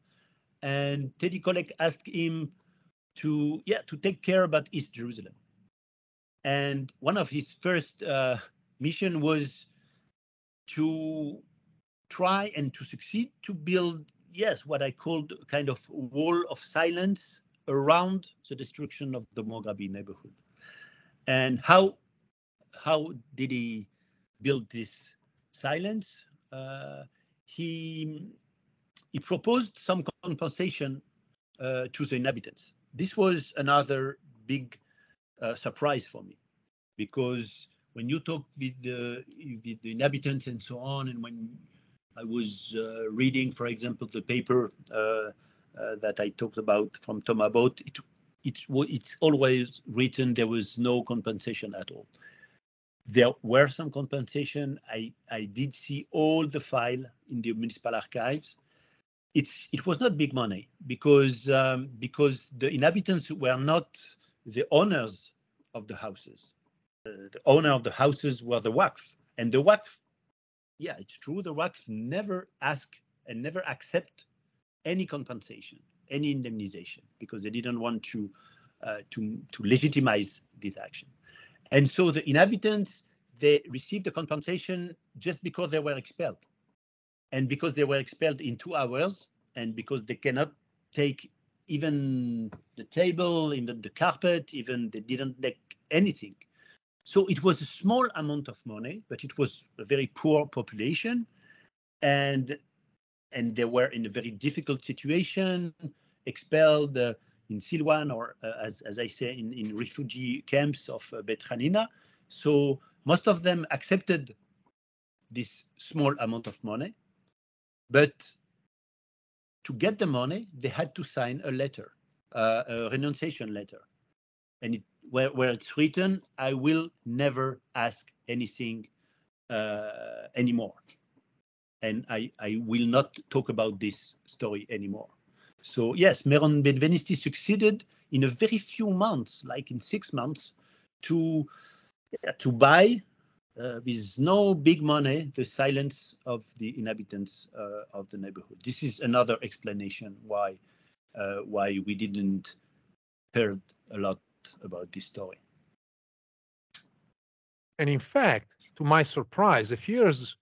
Speaker 4: And Teddy Kollek asked him to, yeah, to take care about East Jerusalem. And one of his first uh, mission was to try and to succeed to build, yes, what I called kind of wall of silence around the destruction of the Mughrabi neighborhood. And how how did he build this silence? Uh, he he proposed some compensation uh, to the inhabitants. This was another big uh, surprise for me, because when you talk with the with the inhabitants and so on, and when I was uh, reading, for example, the paper uh, uh, that I talked about from Thomas Abowd, it, it it's always written there was no compensation at all there were some compensation. I, I did see all the file in the municipal archives. It's it was not big money because um, because the inhabitants were not the owners of the houses. Uh, the owner of the houses were the Waqf, and the Waqf, yeah, it's true. The Waqf never ask and never accept any compensation, any indemnization, because they didn't want to uh, to to legitimize this action. And so the inhabitants they received the compensation just because they were expelled, and because they were expelled in two hours, and because they cannot take even the table, even the carpet, even they didn't take anything. So it was a small amount of money, but it was a very poor population, and and they were in a very difficult situation, expelled uh, in Silwan or uh, as as I say in, in refugee camps of uh, Bet Hanina. So most of them accepted this small amount of money, but to get the money, they had to sign a letter, uh, a renunciation letter. And it, where, where it's written, I will never ask anything uh, anymore. And I, I will not talk about this story anymore. So yes, Meron Benvenisti succeeded in a very few months, like in six months, to, to buy uh, with no big money, the silence of the inhabitants uh, of the neighborhood. This is another explanation why uh, why we didn't heard a lot about this story.
Speaker 3: And in fact, to my surprise, a few years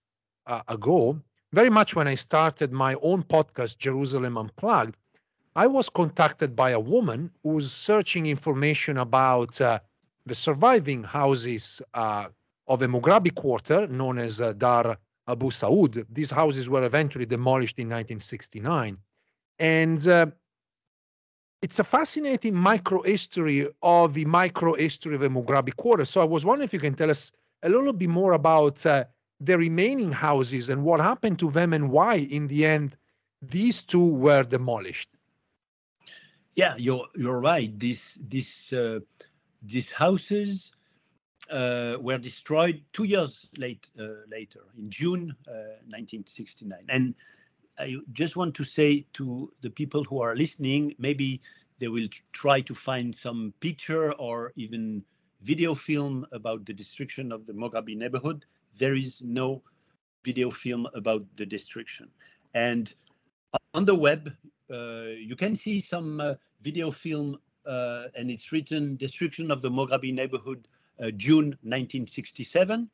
Speaker 3: uh, ago, very much when I started my own podcast, Jerusalem Unplugged, I was contacted by a woman who was searching information about uh, the surviving houses uh, of a Mughrabi quarter known as uh, Dar Abu Saud. These houses were eventually demolished in 1969. And uh, it's a fascinating micro history of the micro history of the Mughrabi quarter. So I was wondering if you can tell us a little bit more about uh, the remaining houses and what happened to them and why, in the end, these two were demolished.
Speaker 4: Yeah, you're you're right. These these uh, these houses uh, were destroyed two years late, uh, later, in June 1969. Uh, and I just want to say to the people who are listening, maybe they will try to find some picture or even video film about the destruction of the Mughrabi neighborhood. There is no video film about the destruction. And on the web, uh, you can see some uh, video film, uh, and it's written "Destruction of the Mughrabi Neighborhood June 1967,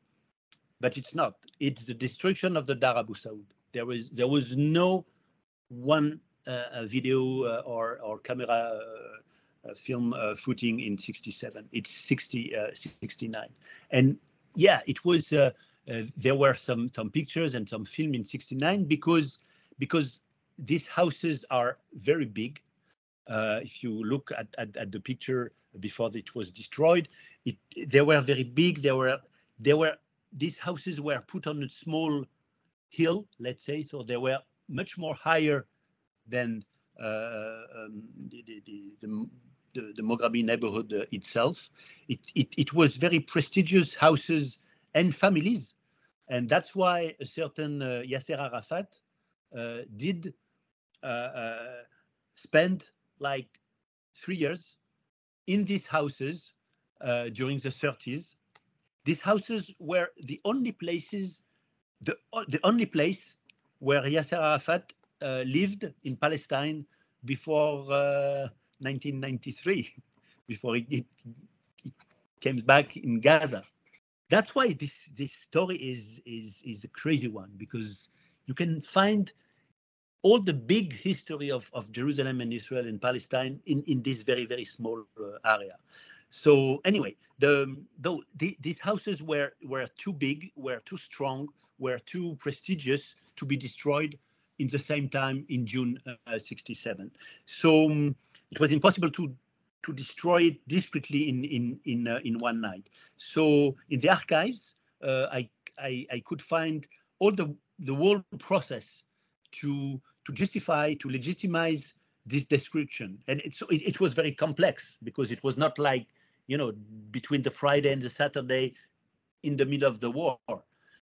Speaker 4: but it's not. It's the destruction of the Dar Abu Saud. There was there was no one uh, video uh, or or camera uh, film uh, footing in 67. It's 60 69, and yeah, it was. there were some some pictures and some film in 69 because because these houses are very big. if you look at, at, at the picture before it was destroyed, it, they were very big. They were they were these houses were put on a small hill, let's say, so they were much more higher than uh, um, the, the, the, the, the Mughrabi neighborhood uh, itself. It, it, it was very prestigious houses and families. And that's why a certain uh, Yasser Arafat uh, did uh, uh, spend like three years in these houses uh, during the 30s. These houses were the only places, the, the only place where Yasser Arafat uh, lived in Palestine before 1993, uh, before he, he, came back in Gaza. That's why this this story is is is a crazy one because you can find all the big history of, of Jerusalem and Israel and Palestine in, in this very, very small uh, area. So anyway, the though the, these houses were were too big, were too strong, were too prestigious to be destroyed in the same time in June uh, 67. So um, it was impossible to to destroy it discreetly in in in uh, in one night. So in the archives, uh, I, I I could find all the the whole process to to justify to legitimize this description, and it, it was very complex because it was not like you know, between the Friday and the Saturday in the middle of the war.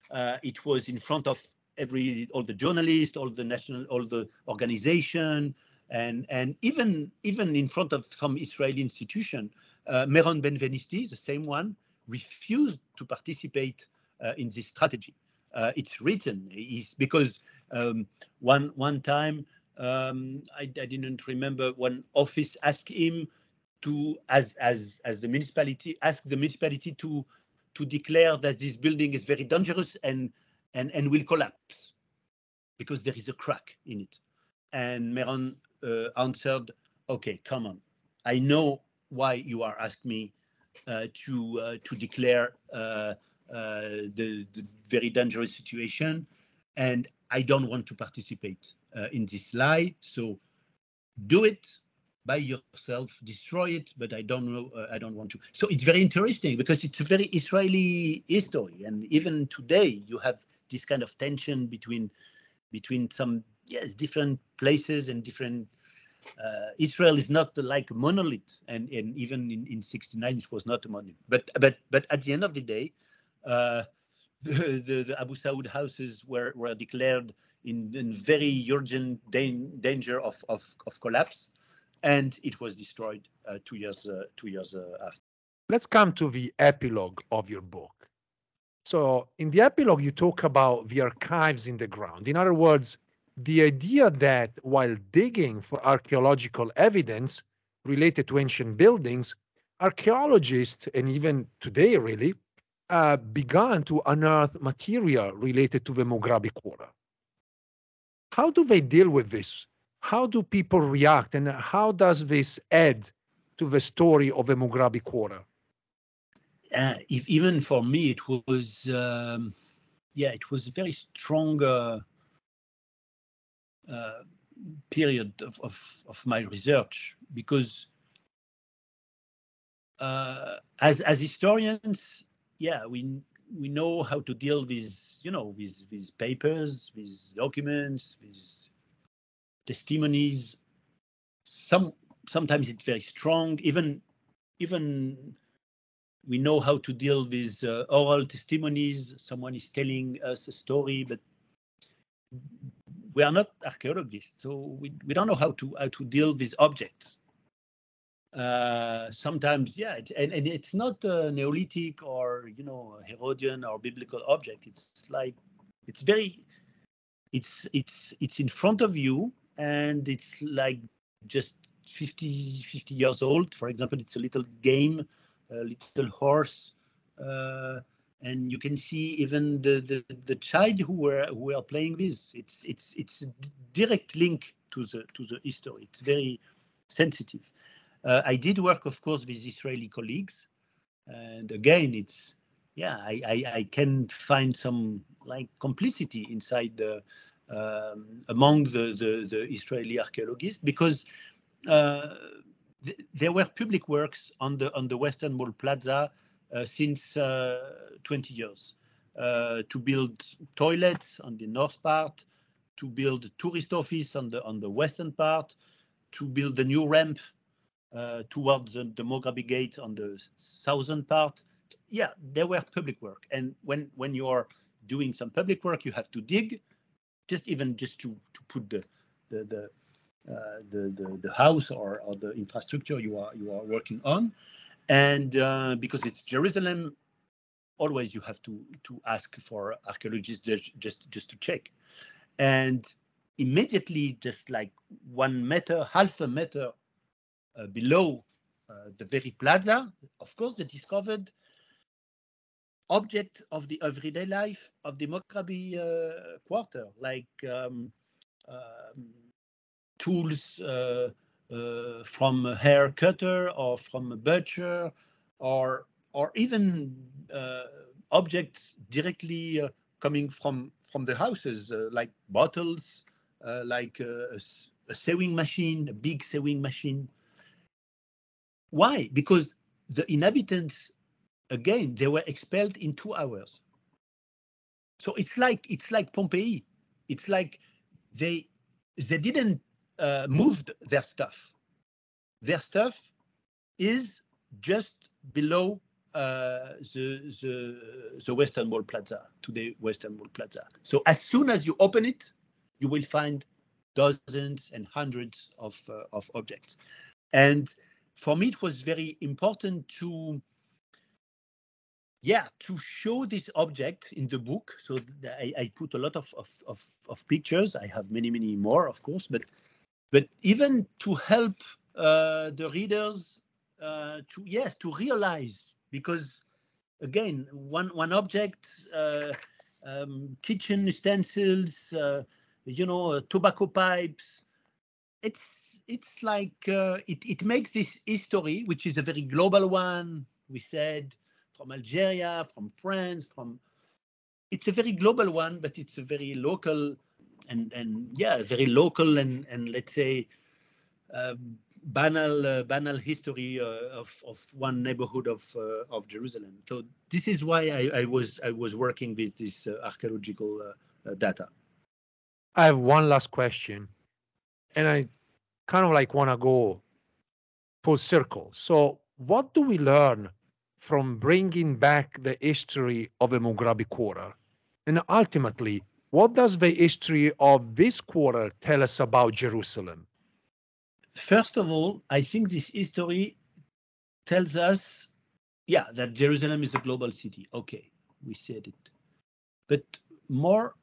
Speaker 4: Uh, it was in front of every all the journalists, all the national, all the organization, and and even even in front of some Israeli institution. uh, Meron Benvenisti, the same one, refused to participate uh, in this strategy. Uh, it's written is because um, one one time um, I, I, didn't remember one office asked him to as as as the municipality ask the municipality to to declare that this building is very dangerous and and and will collapse because there is a crack in it. And Meron uh, answered okay come on. I know why you are asking me uh, to uh, to declare uh, uh, the, the very dangerous situation. And i don't want to participate uh, in this lie. So do it by yourself, destroy it, but I don't know, uh, I don't want to. So it's very interesting because it's a very Israeli history, and even today you have this kind of tension between between some yes different places and different. Uh, Israel is not like a monolith, and and even in in '69 it was not a monolith. But but but at the end of the day, uh, the, the, the Abu Saud houses were were declared in, in very urgent danger of, of, of collapse and it was destroyed uh, two years uh, two years uh, after.
Speaker 3: Let's come to the epilogue of your book. So, in the epilogue, you talk about the archives in the ground. In other words, the idea that while digging for archaeological evidence related to ancient buildings, archaeologists, and even today really, uh, began to unearth material related to the Mughrabi quarter. How do they deal with this? How do people react and how does this add to the story of the Mughrabi quarter?
Speaker 4: Uh, if, even for me, it was, um, yeah, it was a very strong uh, uh, period of, of, of, my research because uh, as, as historians, yeah, we, we know how to deal with, you know, with, with papers, with documents, with testimonies. Some sometimes it's very strong. Even even we know how to deal with uh, oral testimonies. Someone is telling us a story, but we are not archaeologists, so we, we don't know how to how to deal with objects. Uh, sometimes, yeah, it's, and, and it's not a Neolithic or you know Herodian or biblical object. It's like it's very, it's it's it's in front of you, and it's like just 50 50 years old. For example it's a little game a little horse uh, and you can see even the, the the child who were who were playing this. It's it's it's a direct link to the to the history. It's very sensitive. Uh, i did work of course with israeli colleagues and again it's yeah i i, I can find some like complicity inside the um, among the, the, the, Israeli archaeologists because uh, th there were public works on the on the Western Wall Plaza uh, since uh, 20 years to build toilets on the north part, to build tourist office on the on the western part, to build a new ramp uh, towards the, the Gate on the southern part. Yeah, there were public work, and when when you are doing some public work, you have to dig, just even just to to put the the the uh, the, the, the house or, or the infrastructure you are you are working on, and uh, because it's Jerusalem, always you have to to ask for archaeologists just just, just to check, and immediately just like one meter, half a meter uh, below uh, the very plaza, of course, they discovered object of the everyday life of the Mughrabi uh, quarter, like um, um, tools uh, uh, from a hair cutter or from a butcher, or or even uh, objects directly coming from from the houses, like bottles, like a, a sewing machine, a big sewing machine. Why? Because the inhabitants again, they were expelled in two hours. So it's like it's like Pompeii. It's like they they didn't uh, move their stuff. Their stuff is just below uh, the the the Western Wall Plaza, today Western Wall Plaza. So as soon as you open it, you will find dozens and hundreds of uh, of objects, and for me, it was very important to, yeah, to show this object in the book. So I, I put a lot of, of, of, of, pictures. I have many, many more, of course, but but even to help uh, the readers uh, to yes to realize because again one one object uh, um, kitchen utensils uh, you know uh, tobacco pipes it's it's like uh, it, it makes this history which is a very global one we said from algeria from france from it's a very global one but it's a very local and and yeah very local and and let's say um, banal uh, banal history uh, of of one neighborhood of uh, of Jerusalem. So this is why I, I was I was working with this uh, archaeological uh, data.
Speaker 3: I have one last question, and I kind of like want to go full circle. So what do we learn from bringing back the history of the Mughrabi quarter, and ultimately? What does the history of this quarter tell us about Jerusalem?
Speaker 4: First of all, I think this history tells us, yeah, that Jerusalem is a global city. Okay, we said it. But more,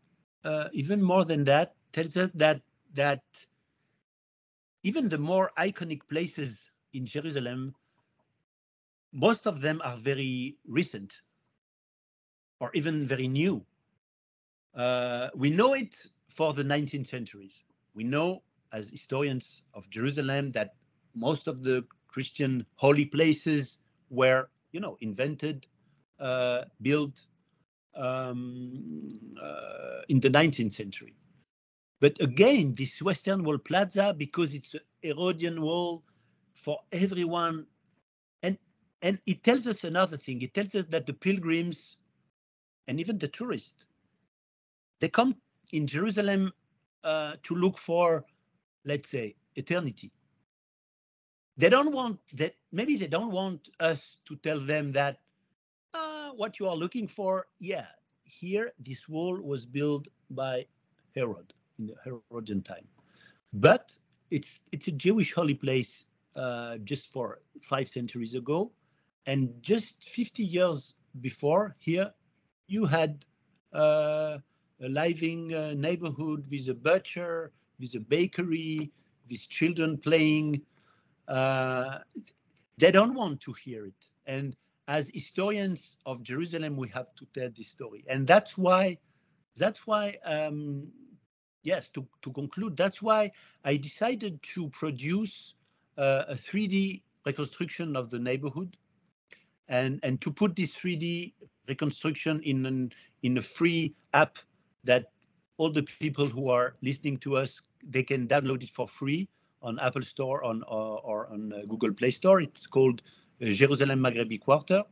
Speaker 4: uh, even more than that, tells us that that even the more iconic places in Jerusalem, most of them are very recent or even very new. Uh, we know it for the 19th centuries. We know as historians of Jerusalem that most of the Christian holy places were, you know, invented, uh, built um, uh, in the 19th century. But again, this Western Wall Plaza, because it's a Herodian wall for everyone, and it tells us another thing. It tells us that the pilgrims and even the tourists, they come in Jerusalem uh, to look for let's say, eternity. They don't want that, maybe they don't want us to tell them that uh, what you are looking for, yeah, here this wall was built by Herod in the Herodian time. But it's it's a Jewish holy place uh, just for five centuries ago, and just 50 years before here, you had uh, a living uh, neighborhood with a butcher, with a bakery, with children playing. Uh, they don't want to hear it. And as historians of Jerusalem, we have to tell this story. And that's why, that's why, um, yes, to, to conclude, that's why I decided to produce uh, a 3D reconstruction of the neighborhood and, and to put this 3D reconstruction in, an, in a free app that all the people who are listening to us they can download it for free on Apple Store on, or, or on uh, Google Play Store. It's called uh, Jerusalem Maghrebi Quarter.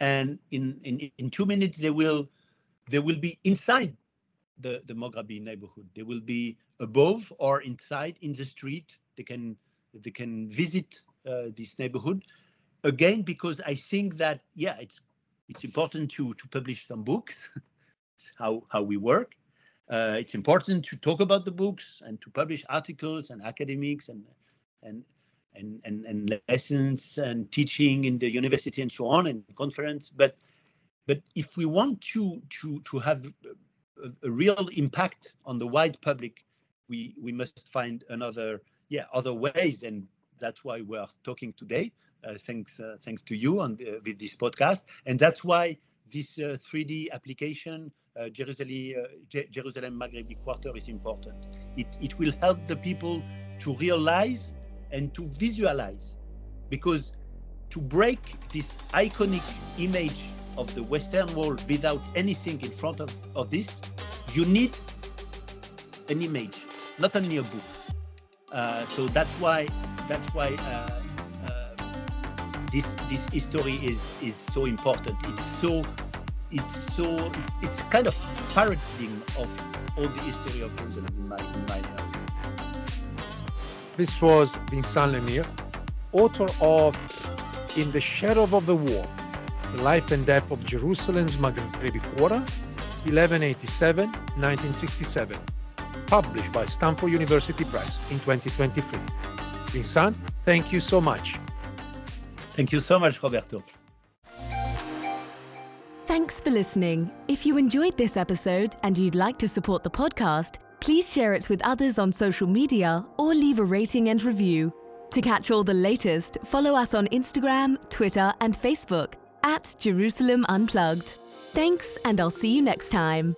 Speaker 4: And in, in, in two minutes, they will they will be inside the, the Maghrebi neighborhood. They will be above or inside in the street. They can they can visit uh, this neighborhood again because I think that yeah it's it's important to to publish some books. how how we work, uh, it's important to talk about the books and to publish articles and academics and and and and, and lessons and teaching in the university and so on and conference. But but if we want to to to have a, a real impact on the wide public, we we must find another yeah other ways and that's why we're talking today. Uh, thanks uh, thanks to you the, with this podcast and that's why this 3D uh, application Jerusalem, Jerusalem Maghrebi Quarter is important. It, it will help the people to realize and to visualize because to break this iconic image of the Western Wall without anything in front of, of this, you need an image, not only a book. Uh, so that's why that's why uh, this this history is is so important. It's so it's so it's, it's kind of paradigm of all the history of Jerusalem in my in my
Speaker 3: This was Vincent Lemire, author of In the Shadow of the Wall, The Life and Death of Jerusalem's Maghrebi Quarter, 1187-1967, published by Stanford University Press in 2023. Vincent, thank you so much.
Speaker 4: Thank you so much, Roberto.
Speaker 2: Thanks for listening. If you enjoyed this episode and you'd like to support the podcast, please share it with others on social media or leave a rating and review. To catch all the latest, follow us on Instagram, Twitter, and Facebook at Jerusalem Unplugged. Thanks, and I'll see you next time.